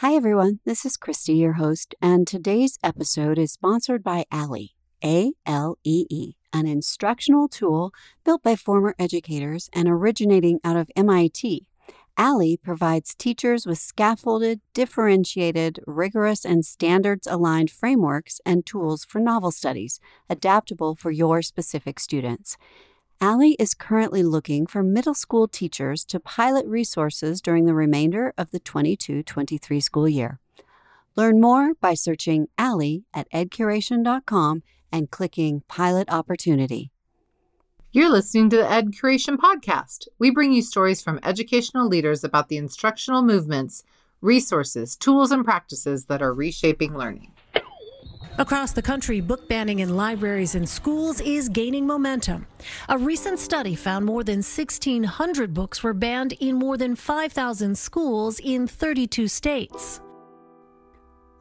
Hi, everyone. This is Christy, your host, and today's episode is sponsored by ALEE, A L E E, an instructional tool built by former educators and originating out of MIT. ALEE provides teachers with scaffolded, differentiated, rigorous, and standards aligned frameworks and tools for novel studies, adaptable for your specific students. ALEE is currently looking for middle school teachers to pilot resources during the remainder of the 22 23 school year. Learn more by searching ALEE at edcuration.com and clicking Pilot Opportunity. You're listening to the Ed Curation Podcast. We bring you stories from educational leaders about the instructional movements, resources, tools, and practices that are reshaping learning. Across the country, book banning in libraries and schools is gaining momentum. A recent study found more than 1,600 books were banned in more than 5,000 schools in 32 states.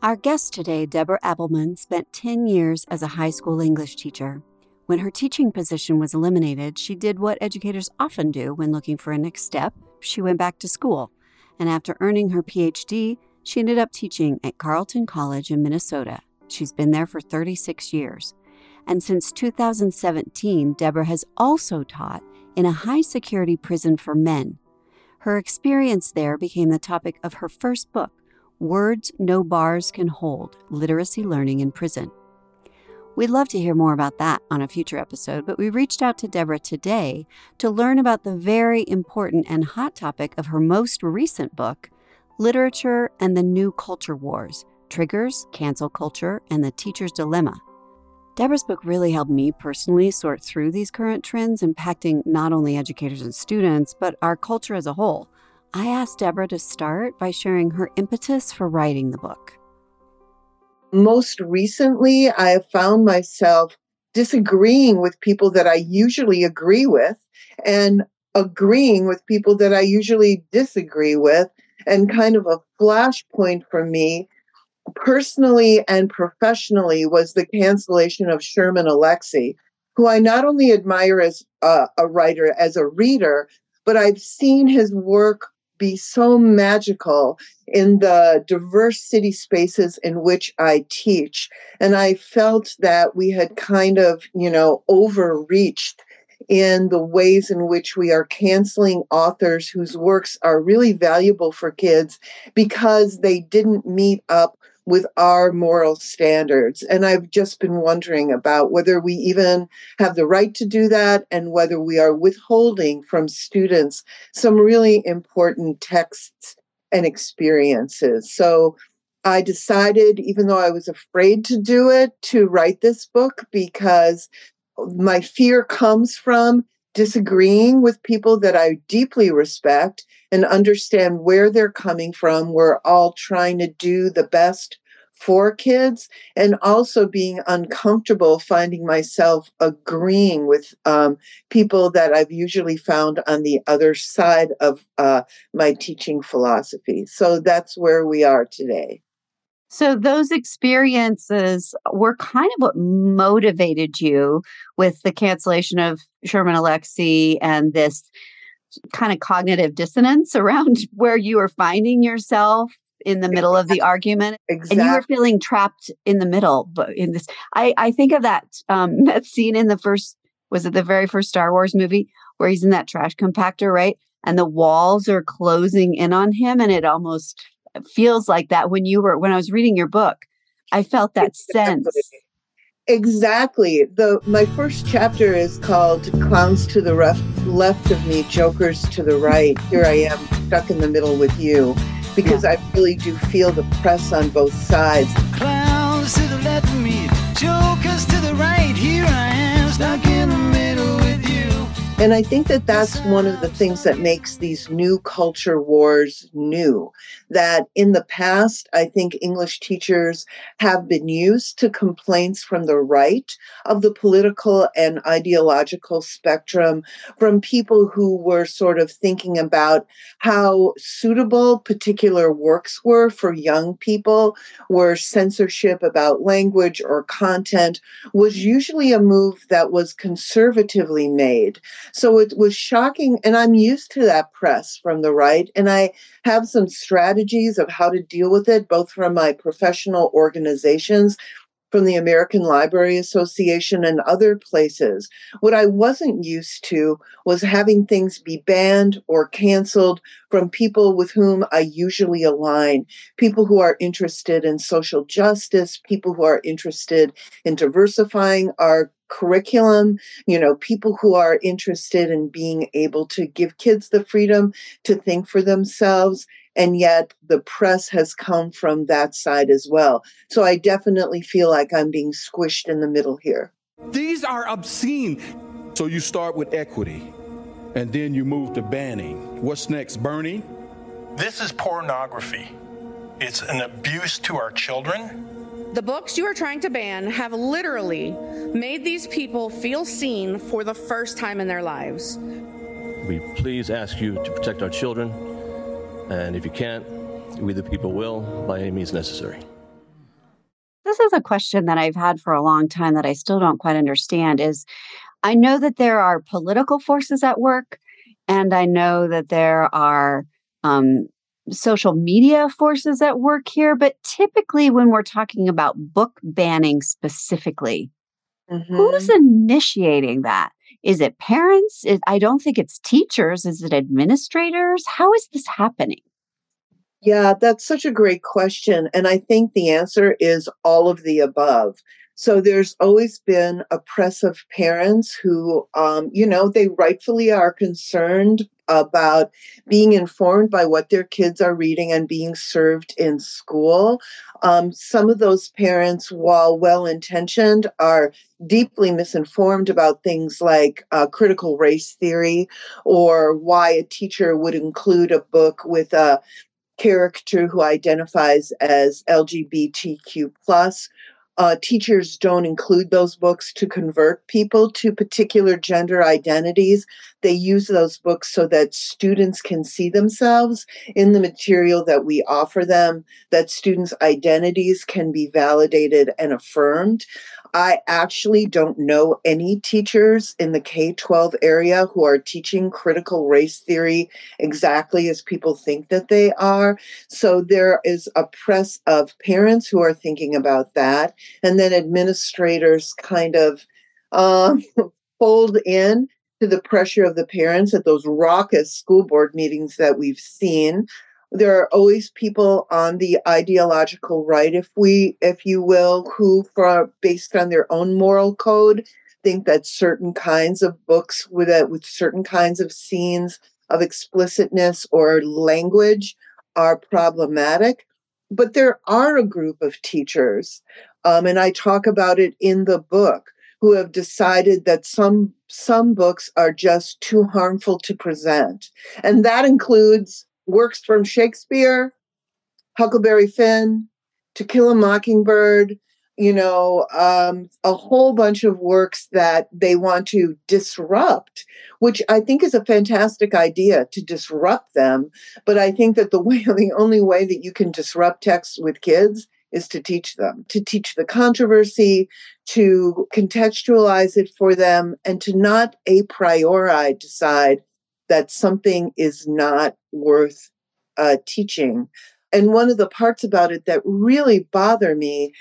Our guest today, Deborah Appleman, spent 10 years as a high school English teacher. When her teaching position was eliminated, she did what educators often do when looking for a next step she went back to school. And after earning her PhD, she ended up teaching at Carleton College in Minnesota She's been there for 36 years. And since 2017, Deborah has also taught in a high security prison for men. Her experience there became the topic of her first book, Words No Bars Can Hold Literacy Learning in Prison. We'd love to hear more about that on a future episode, but we reached out to Deborah today to learn about the very important and hot topic of her most recent book, Literature and the New Culture Wars Triggers, Cancel Culture, and The Teacher's Dilemma. Deborah's book really helped me personally sort through these current trends impacting not only educators and students, but our culture as a whole. I asked Deborah to start by sharing her impetus for writing the book. Most recently, I have found myself disagreeing with people that I usually agree with and agreeing with people that I usually disagree with. And kind of a flashpoint for me personally and professionally was the cancellation of Sherman Alexie, who I not only admire as a, a writer, as a reader, but I've seen his work be so magical in the diverse city spaces in which I teach. And I felt that we had kind of, you know, overreached in the ways in which we are canceling authors whose works are really valuable for kids because they didn't meet up with our moral standards. And I've just been wondering about whether we even have the right to do that and whether we are withholding from students some really important texts and experiences. So I decided, even though I was afraid to do it, to write this book because my fear comes from disagreeing with people that I deeply respect and understand where they're coming from. We're all trying to do the best for kids and also being uncomfortable finding myself agreeing with um, people that I've usually found on the other side of uh, my teaching philosophy. So that's where we are today. So, those experiences were kind of what motivated you with the cancellation of Sherman Alexie and this kind of cognitive dissonance around where you were finding yourself in the middle of the argument exactly. and you were feeling trapped in the middle but in this i i think of that um that scene in the first was it the very first star wars movie where he's in that trash compactor right and the walls are closing in on him and it almost feels like that when you were when I was reading your book. I felt that exactly. sense. Exactly. The my first chapter is called "Clowns to the left, left of me, Jokers to the right." Here I am, stuck in the middle with you, because yeah. I really do feel the press on both sides. Clowns to the left of me, Jokers to the right. Here I am, stuck in the middle with you. And I think that that's one of the things that makes these new culture wars new. That in the past, I think English teachers have been used to complaints from the right of the political and ideological spectrum from people who were sort of thinking about how suitable particular works were for young people, where censorship about language or content was usually a move that was conservatively made. So it was shocking. And I'm used to that press from the right. And I have some strategies strategies of how to deal with it, both from my professional organizations from the American Library Association and other places. What I wasn't used to was having things be banned or canceled from people with whom I usually align people who are interested in social justice, people who are interested in diversifying our curriculum, you know, people who are interested in being able to give kids the freedom to think for themselves and yet the press has come from that side as well. So I definitely feel like I'm being squished in the middle here. These are obscene. So you start with equity and then you move to banning. What's next, Bernie? This is pornography. It's an abuse to our children. The books you are trying to ban have literally made these people feel seen for the first time in their lives. We please ask you to protect our children and if you can't, we the people will by any means necessary. This is a question that I've had for a long time that I still don't quite understand is I know that there are political forces at work and I know that there are um, social media forces at work here, but typically when we're talking about book banning specifically, mm-hmm. who's initiating that? Is it parents? Is, I don't think it's teachers. Is it administrators? How is this happening? Yeah, that's such a great question. And I think the answer is all of the above. So there's always been oppressive parents who, um, you know, they rightfully are concerned about being informed by what their kids are reading and being served in school. Um, some of those parents, while well intentioned, are deeply misinformed about things like uh, critical race theory or why a teacher would include a book with a character who identifies as LGBTQ plus uh, teachers don't include those books to convert people to particular gender identities. They use those books so that students can see themselves in the material that we offer them, that students' identities can be validated and affirmed. I actually don't know any teachers in the K 12 area who are teaching critical race theory exactly as people think that they are. So there is a press of parents who are thinking about that, and then administrators kind of um, fold in to the pressure of the parents at those raucous school board meetings that we've seen there are always people on the ideological right if we if you will who for based on their own moral code think that certain kinds of books with a, with certain kinds of scenes of explicitness or language are problematic. But there are a group of teachers um, and i talk about it in the book who have decided that some some books are just too harmful to present. And that includes works from Shakespeare, Huckleberry Finn, To Kill a Mockingbird, you know, um, a whole bunch of works that they want to disrupt, which I think is a fantastic idea to disrupt them. But I think that the way, the only way that you can disrupt texts with kids is to teach them, to teach the controversy, to contextualize it for them, and to not a priori decide that something is not worth uh, teaching. And one of the parts about it that really bother me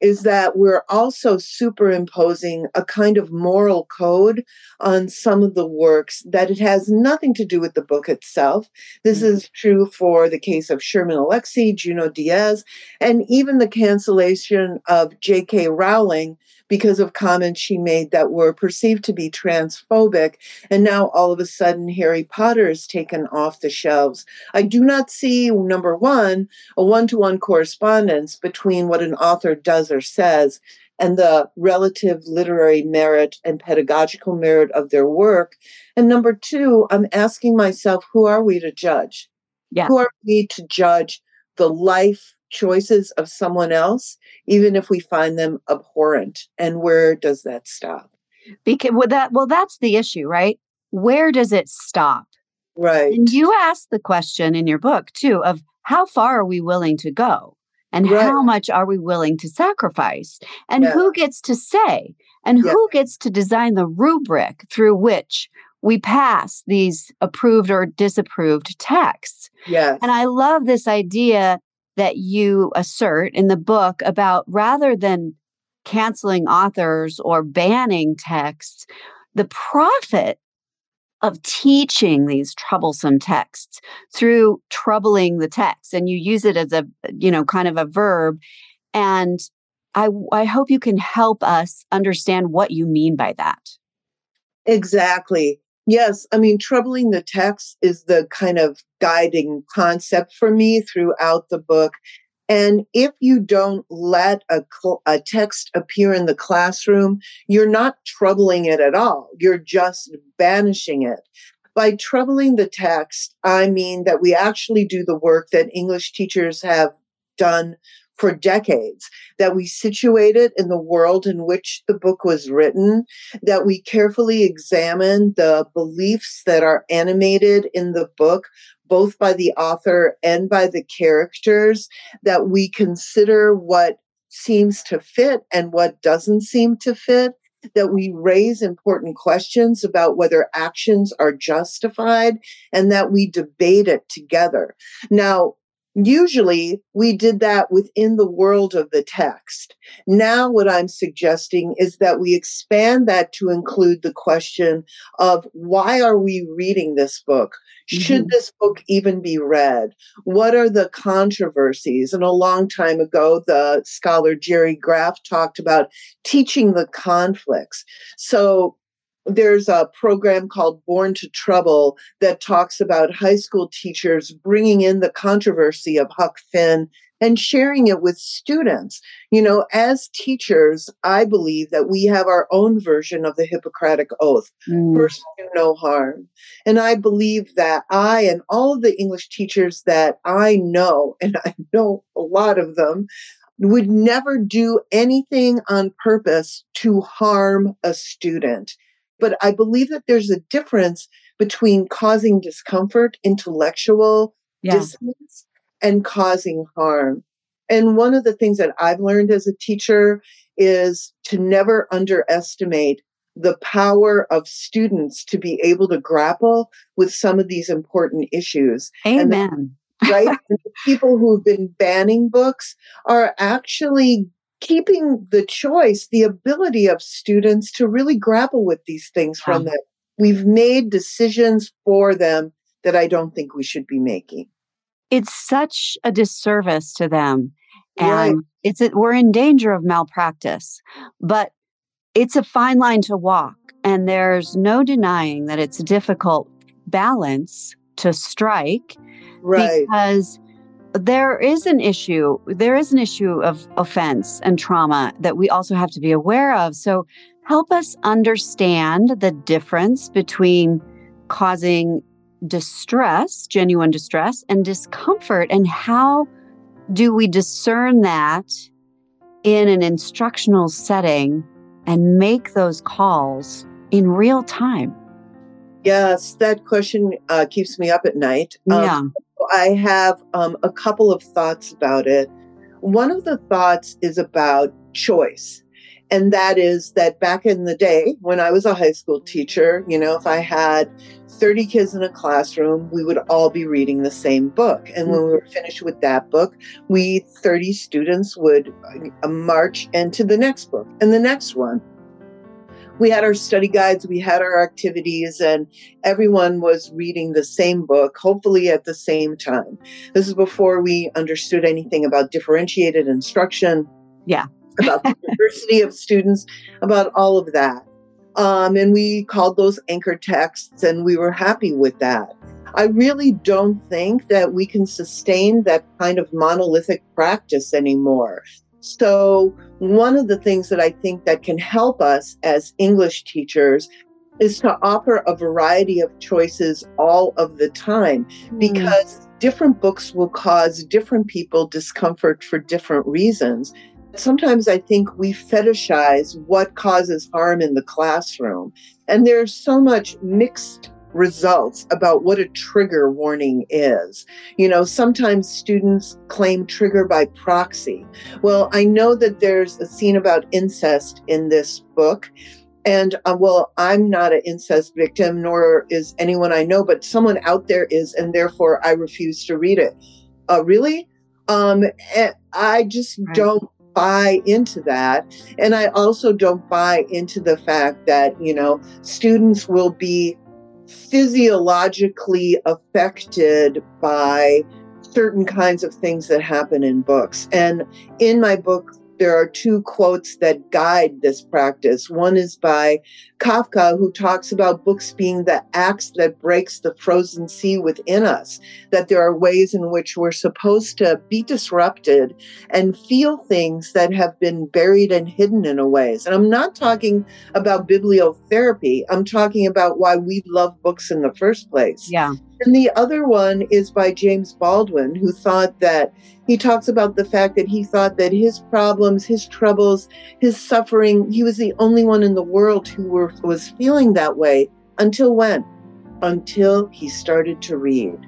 is that we're also superimposing a kind of moral code on some of the works that it has nothing to do with the book itself. This mm-hmm. is true for the case of Sherman Alexie, Junot Diaz, and even the cancellation of J.K. Rowling because of comments she made that were perceived to be transphobic. And now all of a sudden, Harry Potter is taken off the shelves. I do not see, number one, a one to one correspondence between what an author does or says and the relative literary merit and pedagogical merit of their work. And number two, I'm asking myself, who are we to judge? Yeah. Who are we to judge the life choices of someone else, even if we find them abhorrent. And where does that stop? Because well, that well, that's the issue, right? Where does it stop? Right. And you ask the question in your book too of how far are we willing to go? And right. how much are we willing to sacrifice? And yeah. who gets to say? And yeah. who gets to design the rubric through which we pass these approved or disapproved texts. Yes. And I love this idea that you assert in the book about rather than canceling authors or banning texts, the profit of teaching these troublesome texts through troubling the text. And you use it as a you know kind of a verb. And i i hope you can help us understand what you mean by that. Exactly. Yes. I mean, troubling the text is the kind of guiding concept for me throughout the book. And if you don't let a, cl- a text appear in the classroom, you're not troubling it at all. You're just banishing it. By troubling the text, I mean that we actually do the work that English teachers have done for decades, that we situate it in the world in which the book was written, that we carefully examine the beliefs that are animated in the book, both by the author and by the characters, that we consider what seems to fit and what doesn't seem to fit. That we raise important questions about whether actions are justified and that we debate it together. Now, Usually we did that within the world of the text. Now, what I'm suggesting is that we expand that to include the question of why are we reading this book? Should Mhm. this book even be read? What are the controversies? And a long time ago, the scholar Jerry Graff talked about teaching the conflicts. So there's a program called Born to Trouble that talks about high school teachers bringing in the controversy of Huck Finn and sharing it with students. You know, as teachers, I believe that we have our own version of the Hippocratic Oath Mm. first do no harm. And I believe that I and all of the English teachers that I know, and I know a lot of them, would never do anything on purpose to harm a student. But I believe that there's a difference between causing discomfort, intellectual Yeah. dissonance, and causing harm. And one of the things that I've learned as a teacher is to never underestimate the power of students to be able to grapple with some of these important issues. And Amen. right? And the people who've been banning books are actually keeping the choice, the ability of students to really grapple with these things from them. We've made decisions for them that I don't think we should be making. It's such a disservice to them. Right. And it's a, we're in danger of malpractice. But it's a fine line to walk. And there's no denying that it's a difficult balance to strike Right. because there is an issue there is an issue of offense and trauma that we also have to be aware of. So help us understand the difference between causing distress genuine distress and discomfort and how do we discern that in an instructional setting and make those calls in real time? Yes, that question uh, keeps me up at night. Um, yeah I have um, a couple of thoughts about it. One of the thoughts is about choice. And that is that back in the day when I was a high school teacher, you know, if I had 30 kids in a classroom, we would all be reading the same book. And when we were finished with that book, we 30 students would uh, march into the next book and the next one we had our study guides, we had our activities, and everyone was reading the same book, hopefully at the same time. This is before we understood anything about differentiated instruction. Yeah. about the diversity of students, about all of that. Um, and we called those anchor texts, and we were happy with that. I really don't think that we can sustain that kind of monolithic practice anymore. So, one of the things that I think that can help us as English teachers is to offer a variety of choices all of the time hmm. because different books will cause different people discomfort for different reasons. Sometimes I think we fetishize what causes harm in the classroom, and there's so much mixed results about what a trigger warning is. You know, sometimes students claim trigger by proxy. Well, I know that there's a scene about incest in this book, And uh, well, I'm not an incest victim, nor is anyone I know, but someone out there is, and therefore I refuse to read it. Uh, really? Um, I just right. don't buy into that. And I also don't buy into the fact that, you know, students will be physiologically affected by certain kinds of things that happen in books. And in my book, there are two quotes that guide this practice. One is by Kafka, who talks about books being the axe that breaks the frozen sea within us, that there are ways in which we're supposed to be disrupted and feel things that have been buried and hidden in a ways. And I'm not talking about bibliotherapy, I'm talking about why we love books in the first place. Yeah. And the other one is by James Baldwin, who thought that he talks about the fact that he thought that his problems, his troubles, his suffering, he was the only one in the world who were, was feeling that way. Until when? Until he started to read.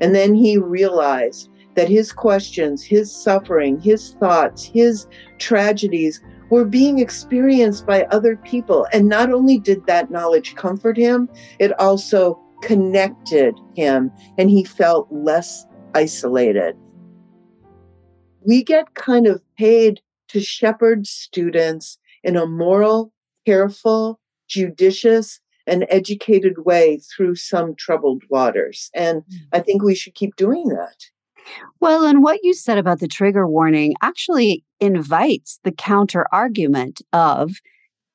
And then he realized that his questions, his suffering, his thoughts, his tragedies were being experienced by other people. And not only did that knowledge comfort him, it also connected him and he felt less isolated. We get kind of paid to shepherd students in a moral, careful, judicious, and educated way through some troubled waters. And mm. I think we should keep doing that. Well, and what you said about the trigger warning actually invites the counter argument of,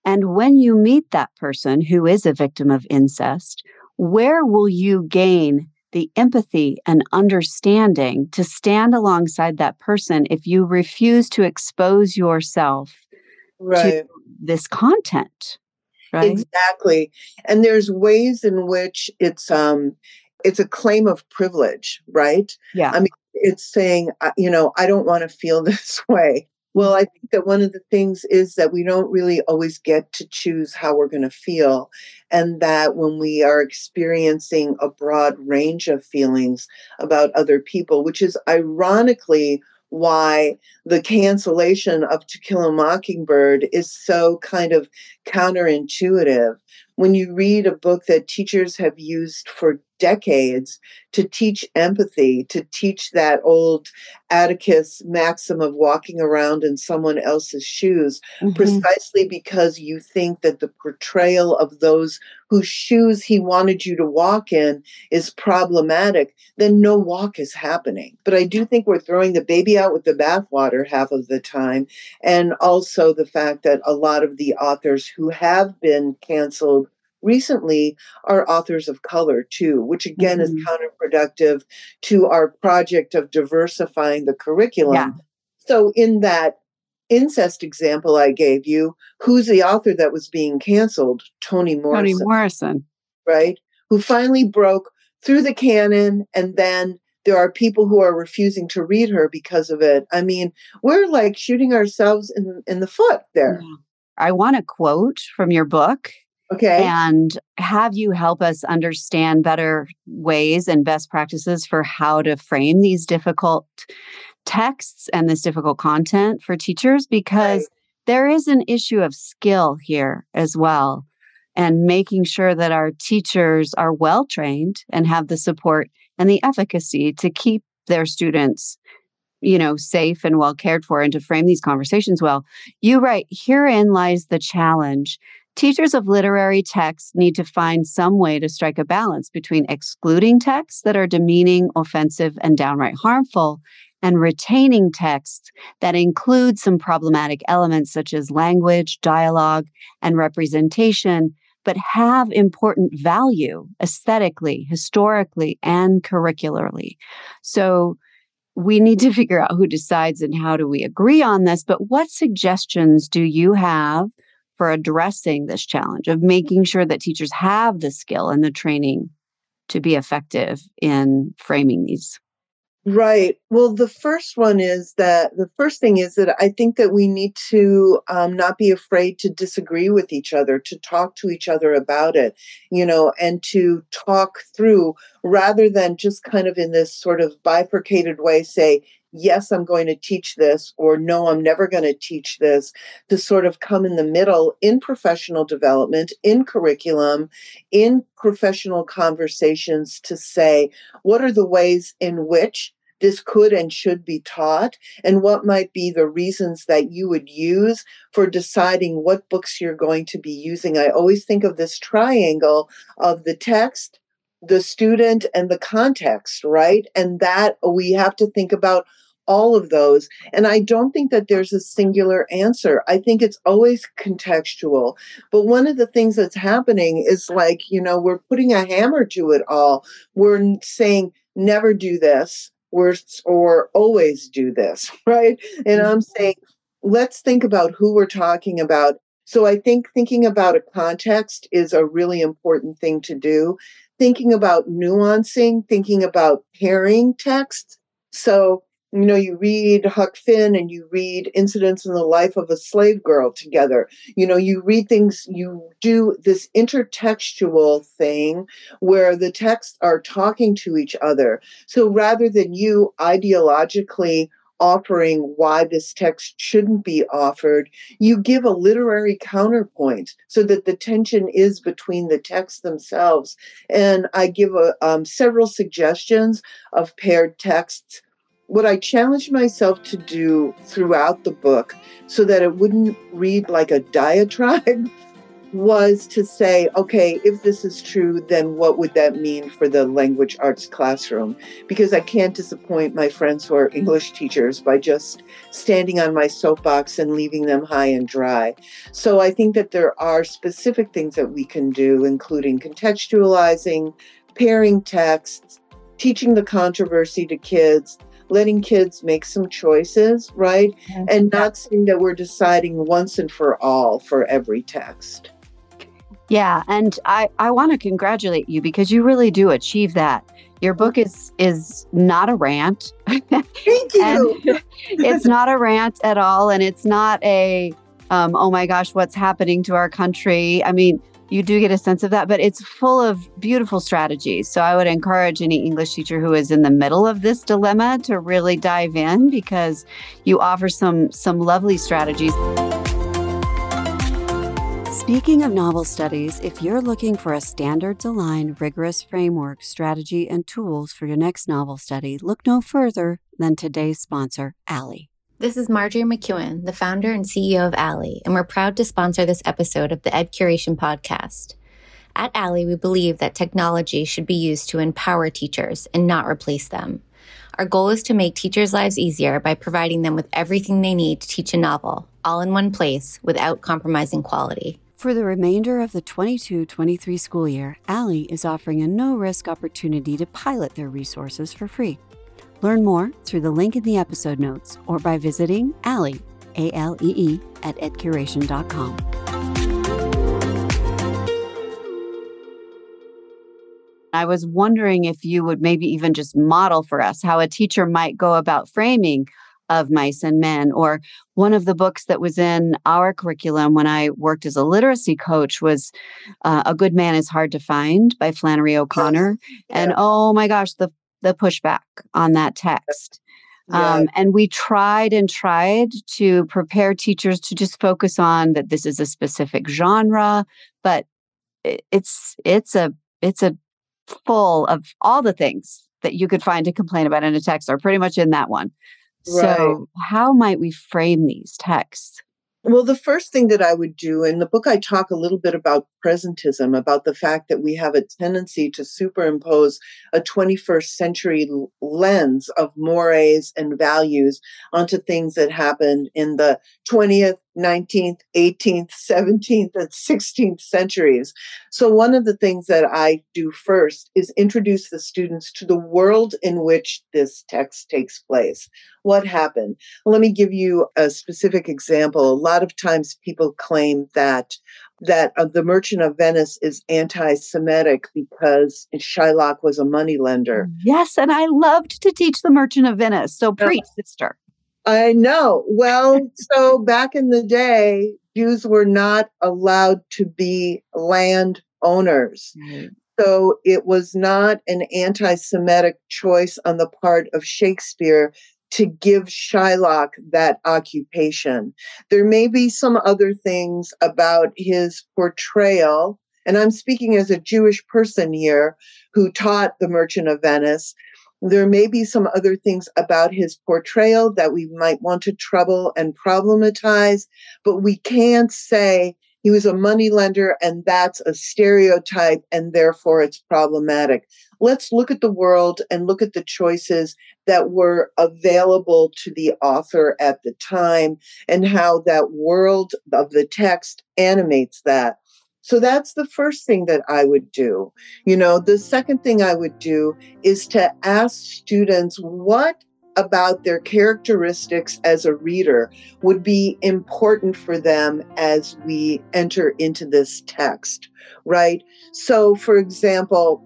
and when you meet that person who is a victim of incest, where will you gain the empathy and understanding to stand alongside that person if you refuse to expose yourself right. to this content? Right? Exactly. And there's ways in which it's um it's a claim of privilege, right? Yeah. I mean, it's saying, you know, I don't want to feel this way. Well, I think that one of the things is that we don't really always get to choose how we're going to feel. And that when we are experiencing a broad range of feelings about other people, which is ironically why the cancellation of To Kill a Mockingbird is so kind of counterintuitive. When you read a book that teachers have used for decades to teach empathy, to teach that old Atticus maxim of walking around in someone else's shoes, mm-hmm. precisely because you think that the portrayal of those whose shoes he wanted you to walk in is problematic, then no walk is happening. But I do think we're throwing the baby out with the bathwater half of the time. And also the fact that a lot of the authors who have been canceled recently are authors of color too, which again mm-hmm. is counterproductive to our project of diversifying the curriculum. Yeah. So, in that incest example I gave you, who's the author that was being canceled? Toni Morrison. Toni Morrison. Right? Who finally broke through the canon and then there are people who are refusing to read her because of it. I mean, we're like shooting ourselves in in the foot there. I want a quote from your book Okay. And have you help us understand better ways and best practices for how to frame these difficult texts and this difficult content for teachers? Because right. there is an issue of skill here as well. And making sure that our teachers are well trained and have the support and the efficacy to keep their students you know safe and well cared for and to frame these conversations well you write herein lies the challenge Teachers of literary texts need to find some way to strike a balance between excluding texts that are demeaning, offensive, and downright harmful and retaining texts that include some problematic elements such as language, dialogue, and representation, but have important value aesthetically, historically, and curricularly. So we need to figure out who decides and how do we agree on this. But what suggestions do you have for addressing this challenge of making sure that teachers have the skill and the training to be effective in framing these Right. Well, the first one is that the first thing is that I think that we need to um, not be afraid to disagree with each other, to talk to each other about it, you know, and to talk through rather than just kind of in this sort of bifurcated way say, yes, I'm going to teach this, or no, I'm never going to teach this, to sort of come in the middle in professional development, in curriculum, in professional conversations to say, what are the ways in which this could and should be taught, and what might be the reasons that you would use for deciding what books you're going to be using. I always think of this triangle of the text, the student, and the context, right? And that we have to think about all of those. And I don't think that there's a singular answer. I think it's always contextual. But one of the things that's happening is like, you know, we're putting a hammer to it all. We're saying, never do this or, or always do this, right? And I'm mm-hmm. saying, let's think about who we're talking about. So I think thinking about a context is a really important thing to do. Thinking about nuancing, thinking about pairing texts. So you know, you read Huck Finn and you read Incidents in the Life of a Slave Girl together. You know, you read things, you do this intertextual thing where the texts are talking to each other. So rather than you ideologically offering why this text shouldn't be offered, you give a literary counterpoint so that the tension is between the texts themselves. And I give a, um, several suggestions of paired texts what I challenged myself to do throughout the book so that it wouldn't read like a diatribe was to say, okay, if this is true, then what would that mean for the language arts classroom? Because I can't disappoint my friends who are English teachers by just standing on my soapbox and leaving them high and dry. So I think that there are specific things that we can do, including contextualizing, pairing texts, teaching the controversy to kids, letting kids make some choices, right? Mm-hmm. And not saying that we're deciding once and for all for every text. Yeah, and I I want to congratulate you because you really do achieve that. Your book is is not a rant. Thank you. it's not a rant at all and it's not a um, oh my gosh, what's happening to our country? I mean, you do get a sense of that, but it's full of beautiful strategies. So I would encourage any English teacher who is in the middle of this dilemma to really dive in because you offer some some lovely strategies. Speaking of novel studies, if you're looking for a standards aligned, rigorous framework, strategy, and tools for your next novel study, look no further than today's sponsor, ALEE. This is Marjorie McEwen, the founder and CEO of ALEE, and we're proud to sponsor this episode of the Ed Curation podcast. At ALEE, we believe that technology should be used to empower teachers and not replace them. Our goal is to make teachers' lives easier by providing them with everything they need to teach a novel, all in one place, without compromising quality. For the remainder of the 22 23 school year, ALEE is offering a no risk opportunity to pilot their resources for free. Learn more through the link in the episode notes or by visiting ALEE, A L E E, at edcuration.com. I was wondering if you would maybe even just model for us how a teacher might go about framing of mice and men or one of the books that was in our curriculum when i worked as a literacy coach was uh, a good man is hard to find by flannery o'connor yeah. and oh my gosh the the pushback on that text. Yeah. Um, and we tried and tried to prepare teachers to just focus on that this is a specific genre, but it's it's a it's a full of all the things that you could find to complain about in a text are pretty much in that one. Right. So how might we frame these texts? Well, the first thing that I would do in the book, I talk a little bit about presentism, about the fact that we have a tendency to superimpose a 21st century lens of mores and values onto things that happened in the 20th, 19th, 18th, 17th, and 16th centuries. So, one of the things that I do first is introduce the students to the world in which this text takes place. What happened? Let me give you a specific example. A lot of times people claim that that uh, the Merchant of Venice is anti-Semitic because Shylock was a moneylender. Yes, and I loved to teach the Merchant of Venice. So preach, sister. I know. Well, so back in the day, Jews were not allowed to be land owners. Mm. So it was not an anti Semitic choice on the part of Shakespeare to give Shylock that occupation. There may be some other things about his portrayal, and I'm speaking as a Jewish person here who taught The Merchant of Venice. There may be some other things about his portrayal that we might want to trouble and problematize, but we can't say he was a moneylender and that's a stereotype and therefore it's problematic. Let's look at the world and look at the choices that were available to the author at the time and how that world of the text animates that. So that's the first thing that I would do. You know, the second thing I would do is to ask students what about their characteristics as a reader would be important for them as we enter into this text, right? So, for example,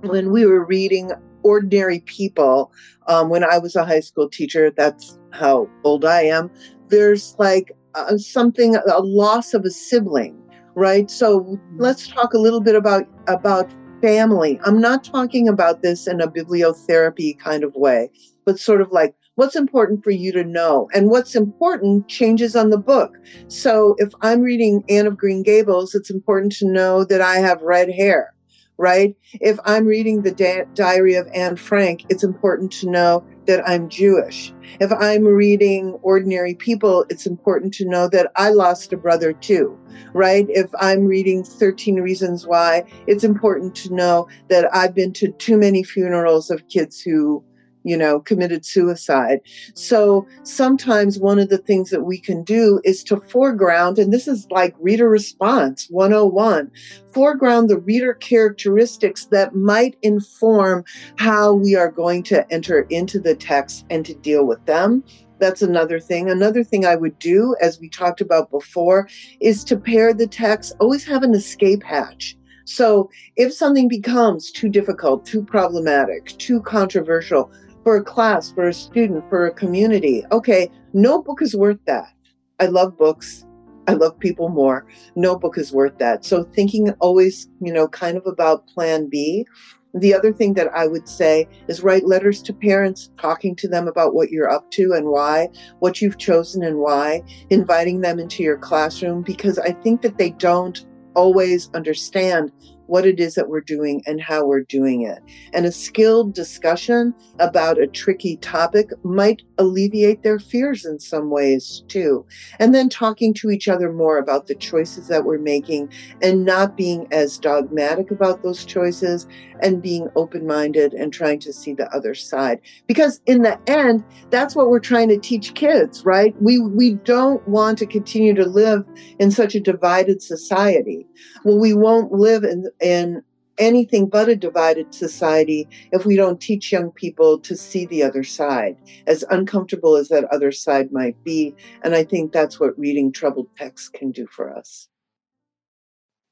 when we were reading Ordinary People, um, when I was a high school teacher, that's how old I am, there's like uh, something, a loss of a sibling, right? So mm-hmm. let's talk a little bit about, about family. I'm not talking about this in a bibliotherapy kind of way but sort of like what's important for you to know and what's important changes on the book so if i'm reading anne of green gables it's important to know that i have red hair right? If i'm reading the diary of anne frank it's important to know that i'm jewish. If i'm reading ordinary people it's important to know that i lost a brother too right? If i'm reading 13 reasons why it's important to know that i've been to too many funerals of kids who you know, committed suicide. So sometimes one of the things that we can do is to foreground, and this is like reader response 101, foreground the reader characteristics that might inform how we are going to enter into the text and to deal with them. That's another thing. Another thing I would do, as we talked about before, is to pair the text, always have an escape hatch. So if something becomes too difficult, too problematic, too controversial, for a class, for a student, for a community. Okay, no book is worth that. I love books. I love people more. No book is worth that. So thinking always, you know, kind of about plan B. The other thing that I would say is write letters to parents, talking to them about what you're up to and why, what you've chosen and why, inviting them into your classroom because I think that they don't always understand what it is that we're doing and how we're doing it. And a skilled discussion about a tricky topic might alleviate their fears in some ways too. And then talking to each other more about the choices that we're making and not being as dogmatic about those choices and being open minded and trying to see the other side. Because in the end, that's what we're trying to teach kids, right? We, we don't want to continue to live in such a divided society. Well, we won't live in in anything but a divided society if we don't teach young people to see the other side, as uncomfortable as that other side might be. And I think that's what reading troubled texts can do for us.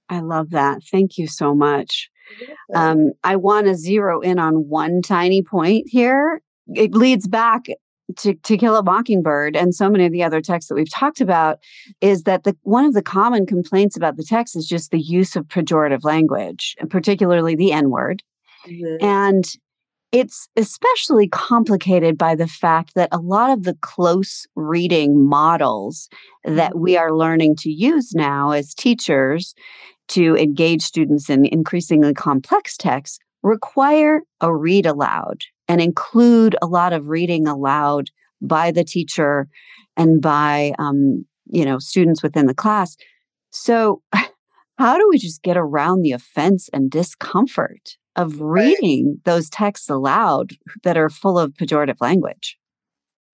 I love that. Thank you so much. Um, I want to zero in on one tiny point here. It leads back to, to kill a mockingbird and so many of the other texts that we've talked about is that the one of the common complaints about the text is just the use of pejorative language and particularly the n-word mm-hmm. and it's especially complicated by the fact that a lot of the close reading models that we mm-hmm. are learning to use now as teachers to engage students in increasingly complex texts require a read aloud and include a lot of reading aloud by the teacher and by um, you know students within the class so how do we just get around the offense and discomfort of reading those texts aloud that are full of pejorative language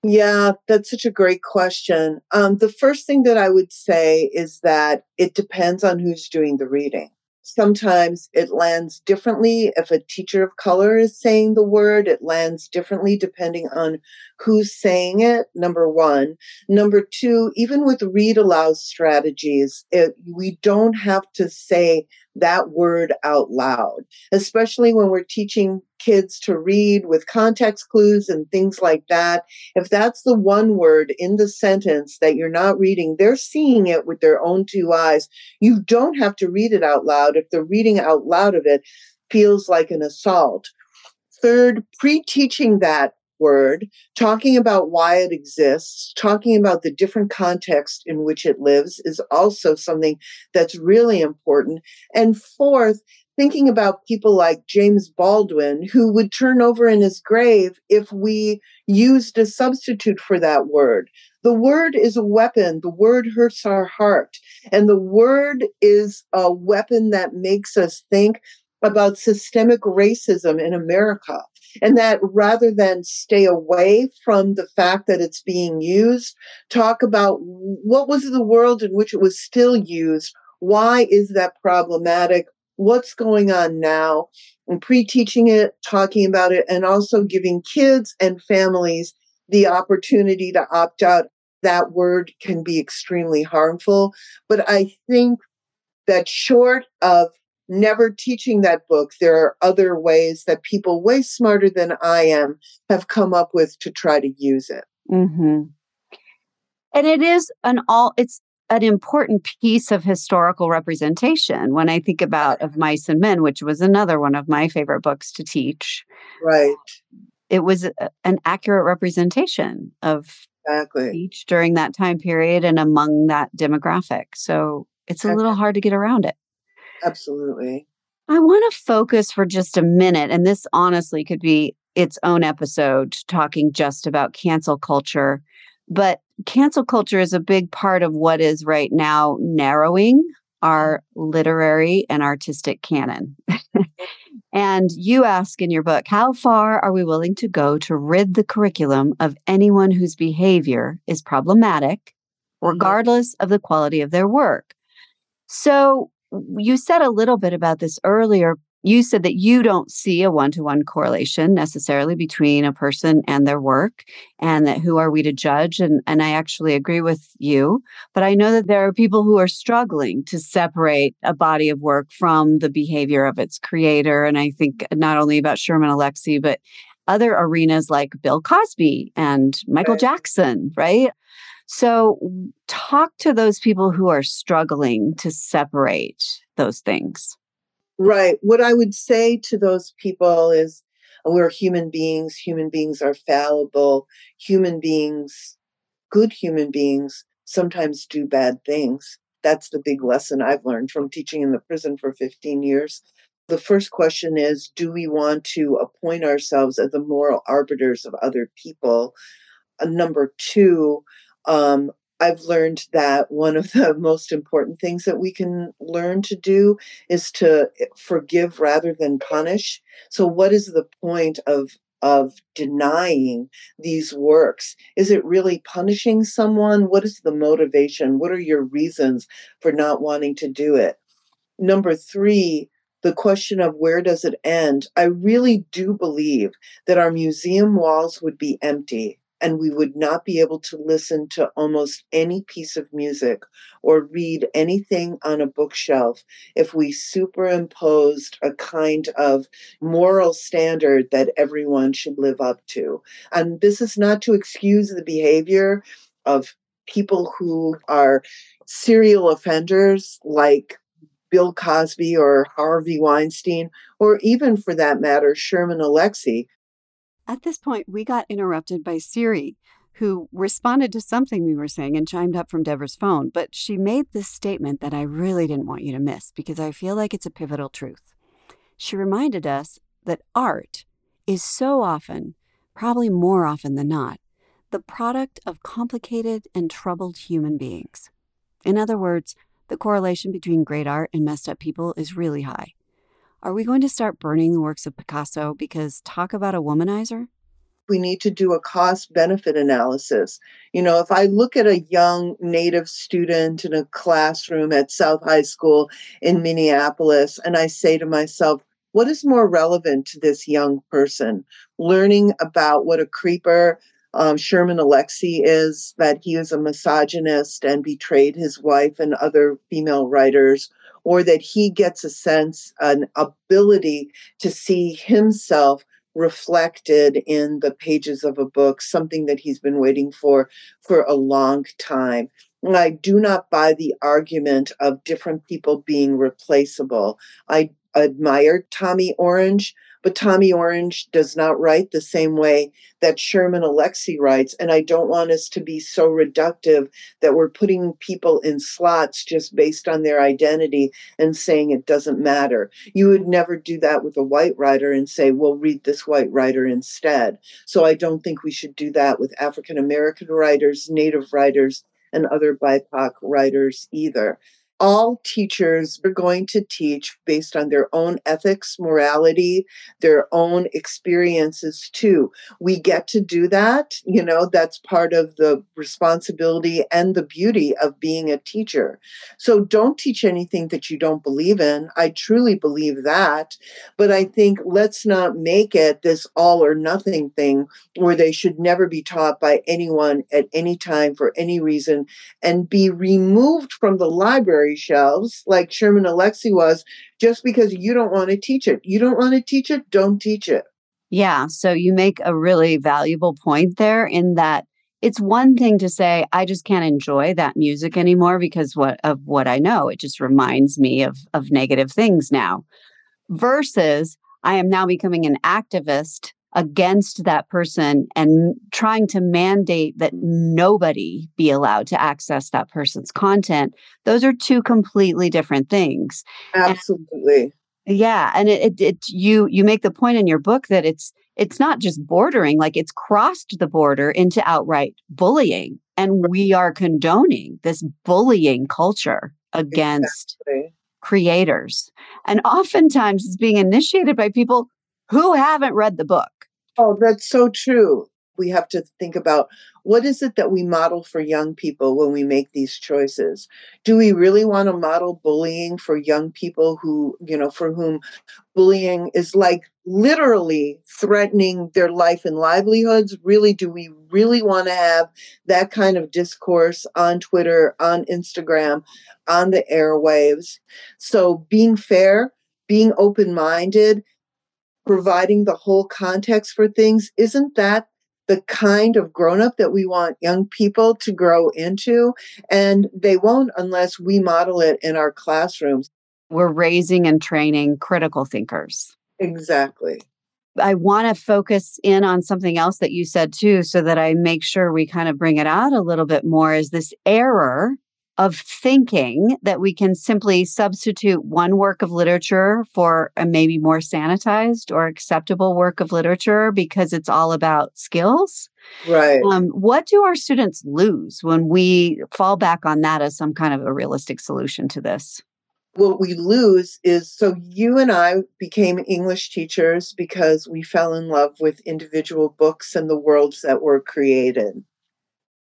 yeah, that's such a great question. Um, the first thing that I would say is that it depends on who's doing the reading. Sometimes it lands differently. If a teacher of color is saying the word, it lands differently depending on who's saying it, number one. Number two, even with read aloud strategies, it, we don't have to say that word out loud, especially when we're teaching kids to read with context clues and things like that. If that's the one word in the sentence that you're not reading, they're seeing it with their own two eyes. You don't have to read it out loud if the reading out loud of it feels like an assault. Third, pre teaching that word, talking about why it exists, talking about the different context in which it lives is also something that's really important. And fourth, thinking about people like James Baldwin, who would turn over in his grave if we used a substitute for that word. The word is a weapon. The word hurts our heart. And the word is a weapon that makes us think about systemic racism in America. And that rather than stay away from the fact that it's being used, talk about what was the world in which it was still used? Why is that problematic? What's going on now? And pre teaching it, talking about it, and also giving kids and families the opportunity to opt out. That word can be extremely harmful. But I think that short of never teaching that book, there are other ways that people way smarter than I am have come up with to try to use it. Mm-hmm. And it is an all, it's an important piece of historical representation when I think about Of Mice and Men, which was another one of my favorite books to teach. Right. It was a, an accurate representation of exactly. speech during that time period and among that demographic. So it's a little hard to get around it. Absolutely. I want to focus for just a minute, and this honestly could be its own episode talking just about cancel culture. But cancel culture is a big part of what is right now narrowing mm-hmm. our literary and artistic canon. and you ask in your book, how far are we willing to go to rid the curriculum of anyone whose behavior is problematic, mm-hmm. regardless of the quality of their work? So, you said a little bit about this earlier. You said that you don't see a one to one correlation necessarily between a person and their work, and that who are we to judge? And, and I actually agree with you. But I know that there are people who are struggling to separate a body of work from the behavior of its creator. And I think not only about Sherman Alexie, but other arenas like Bill Cosby and Michael right. Jackson, right? So, talk to those people who are struggling to separate those things. Right. What I would say to those people is we're human beings. Human beings are fallible. Human beings, good human beings, sometimes do bad things. That's the big lesson I've learned from teaching in the prison for 15 years. The first question is Do we want to appoint ourselves as the moral arbiters of other people? Uh, number two, um, I've learned that one of the most important things that we can learn to do is to eh, forgive rather than punish. So, what is the point of of denying these works? Is it really punishing someone? What is the motivation? What are your reasons for not wanting to do it? Number three, the question of where does it end? I really do believe that our museum walls would be empty and we would not be able to listen to almost any piece of music or read anything on a bookshelf if we superimposed a kind of moral standard that everyone should live up to. And this is not to excuse the behavior of people who are serial offenders like Bill Cosby or Harvey Weinstein, or even for that matter, Sherman Alexie, at this point, we got interrupted by Siri, who responded to something we were saying and chimed up from Deborah's phone. But she made this statement that I really didn't want you to miss because I feel like it's a pivotal truth. She reminded us that art is so often, probably more often than not, the product of complicated and troubled human beings. In other words, the correlation between great art and messed up people is really high. Are we going to start burning the works of Picasso because talk about a womanizer? We need to do a cost benefit analysis. You know, if I look at a young Native student in a classroom at South High School in Minneapolis, and I say to myself, what is more relevant to this young person? Learning about what a creeper um, Sherman Alexie is, that he is a misogynist and betrayed his wife and other female writers, or that he gets a sense, an ability to see himself reflected in the pages of a book, something that he's been waiting for for a long time. And I do not buy the argument of different people being replaceable. I admire Tommy Orange, but Tommy Orange does not write the same way that Sherman Alexie writes. And I don't want us to be so reductive that we're putting people in slots just based on their identity and saying it doesn't matter. You would never do that with a white writer and say, well, read this white writer instead. So I don't think we should do that with African American writers, Native writers, and other BIPOC writers either all teachers are going to teach based on their own ethics, morality, their own experiences too. We get to do that. You know, that's part of the responsibility and the beauty of being a teacher. So don't teach anything that you don't believe in. I truly believe that. But I think let's not make it this all or nothing thing where they should never be taught by anyone at any time for any reason and be removed from the library shelves like Sherman Alexie was just because you don't want to teach it. You don't want to teach it, don't teach it. Yeah. So you make a really valuable point there in that it's one thing to say, I just can't enjoy that music anymore because what of what I know. It just reminds me of of negative things now. Versus I am now becoming an activist against that person and trying to mandate that nobody be allowed to access that person's content those are two completely different things. Absolutely. And, yeah and it, it, it you you make the point in your book that it's it's not just bordering like it's crossed the border into outright bullying and we are condoning this bullying culture against exactly. creators. And oftentimes it's being initiated by people who haven't read the book Oh, that's so true. We have to think about what is it that we model for young people when we make these choices? Do we really want to model bullying for young people who, you know, for whom bullying is like literally threatening their life and livelihoods? Really, do we really want to have that kind of discourse on Twitter, on Instagram, on the airwaves? So, being fair, being open minded, providing the whole context for things, isn't that the kind of grown up that we want young people to grow into? And they won't unless we model it in our classrooms. We're raising and training critical thinkers. Exactly. I want to focus in on something else that you said too, so that I make sure we kind of bring it out a little bit more is this error of thinking that we can simply substitute one work of literature for a maybe more sanitized or acceptable work of literature because it's all about skills. Right. Um, what do our students lose when we fall back on that as some kind of a realistic solution to this? What we lose is so you and I became English teachers because we fell in love with individual books and the worlds that were created.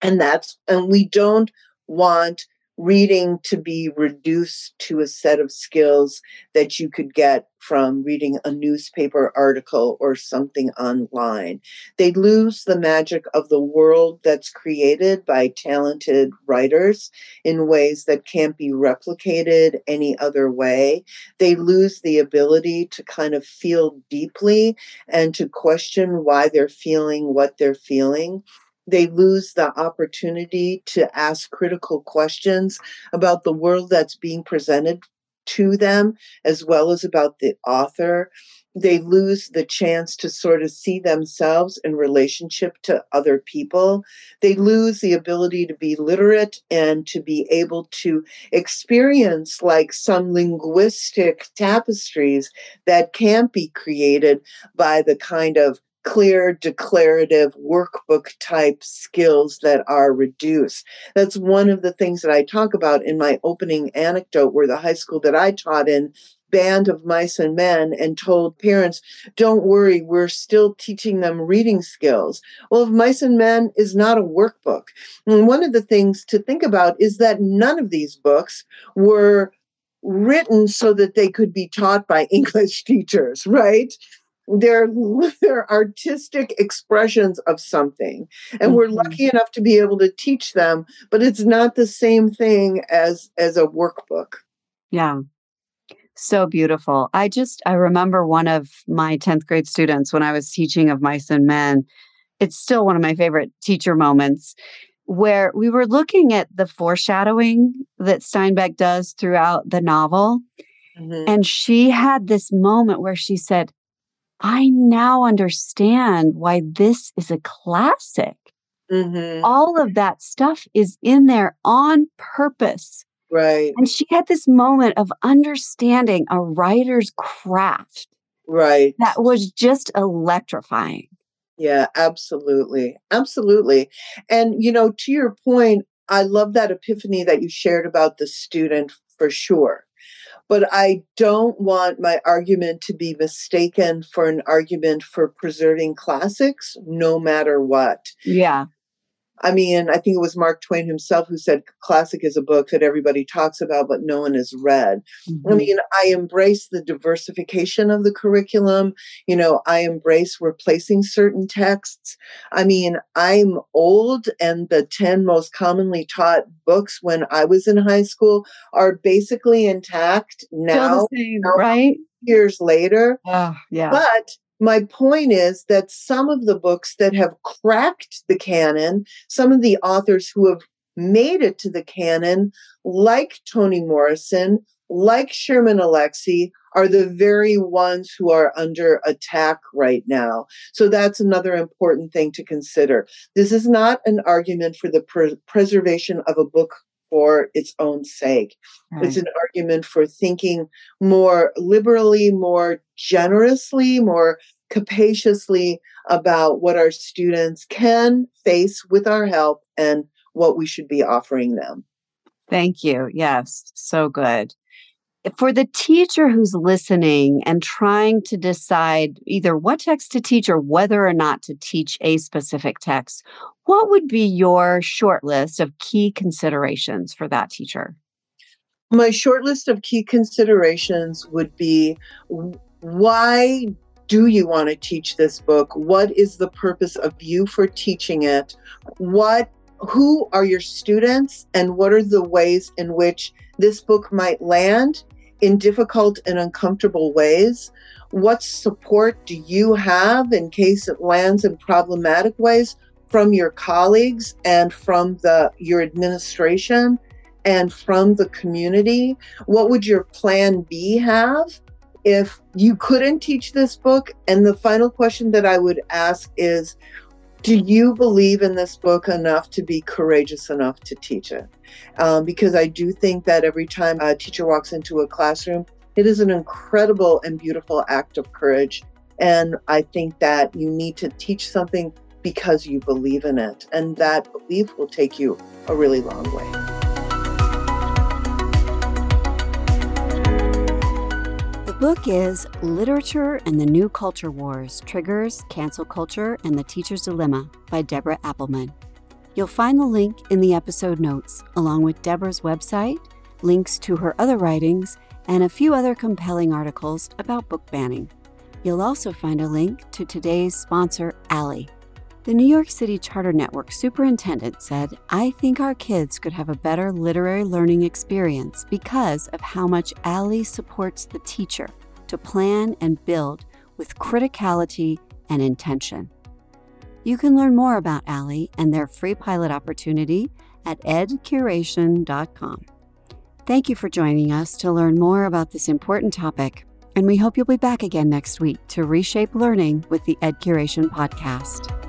And that's, and we don't want reading to be reduced to a set of skills that you could get from reading a newspaper article or something online. They lose the magic of the world that's created by talented writers in ways that can't be replicated any other way. They lose the ability to kind of feel deeply and to question why they're feeling what they're feeling they lose the opportunity to ask critical questions about the world that's being presented to them, as well as about the author. They lose the chance to sort of see themselves in relationship to other people. They lose the ability to be literate and to be able to experience like some linguistic tapestries that can't be created by the kind of clear declarative workbook type skills that are reduced. That's one of the things that I talk about in my opening anecdote, where the high school that I taught in banned of mice and men and told parents, don't worry, we're still teaching them reading skills. Well, if mice and men is not a workbook. And one of the things to think about is that none of these books were written so that they could be taught by English teachers, right? They're they're artistic expressions of something and mm-hmm. we're lucky enough to be able to teach them but it's not the same thing as as a workbook yeah so beautiful i just i remember one of my 10th grade students when i was teaching of mice and men it's still one of my favorite teacher moments where we were looking at the foreshadowing that steinbeck does throughout the novel mm-hmm. and she had this moment where she said I now understand why this is a classic. Mm-hmm. All of that stuff is in there on purpose. Right. And she had this moment of understanding a writer's craft Right. that was just electrifying. Yeah, absolutely. Absolutely. And, you know, to your point, I love that epiphany that you shared about the student for sure. But I don't want my argument to be mistaken for an argument for preserving classics no matter what. Yeah. I mean, I think it was Mark Twain himself who said classic is a book that everybody talks about, but no one has read. I Mhm. mean, I embrace the diversification of the curriculum. You know, I embrace replacing certain texts. I mean, I'm old, and the 10 most commonly taught books when I was in high school are basically intact now, same, now, right? years later. Oh, yeah. But my point is that some of the books that have cracked the canon, some of the authors who have made it to the canon, like Toni Morrison, like Sherman Alexie, are the very ones who are under attack right now. So that's another important thing to consider. This is not an argument for the pre- preservation of a book for its own sake. It's an argument for thinking more liberally, more generously, more capaciously about what our students can face with our help and what we should be offering them. Thank you. Yes, so good. For the teacher who's listening and trying to decide either what text to teach or whether or not to teach a specific text, what would be your short list of key considerations for that teacher? My short list of key considerations would be why do you want to teach this book? What is the purpose of you for teaching it? What who are your students and what are the ways in which this book might land in difficult and uncomfortable ways? What support do you have in case it lands in problematic ways from your colleagues and from the your administration? and from the community, what would your plan B have if you couldn't teach this book? And the final question that I would ask is Do you believe in this book enough to be courageous enough to teach it? Um, because I do think that every time a teacher walks into a classroom, it is an incredible and beautiful act of courage. And I think that you need to teach something because you believe in it. And that belief will take you a really long way. Book is Literature and the New Culture Wars Triggers, Cancel Culture, and the Teacher's Dilemma by Deborah Appleman. You'll find the link in the episode notes, along with Deborah's website, links to her other writings, and a few other compelling articles about book banning. You'll also find a link to today's sponsor, ALEE. The New York City Charter Network superintendent said, I think our kids could have a better literary learning experience because of how much ALEE supports the teacher to plan and build with criticality and intention. You can learn more about ALEE and their free pilot opportunity at edcuration.com. Thank you for joining us to learn more about this important topic, and we hope you'll be back again next week to reshape learning with the Ed Curation podcast.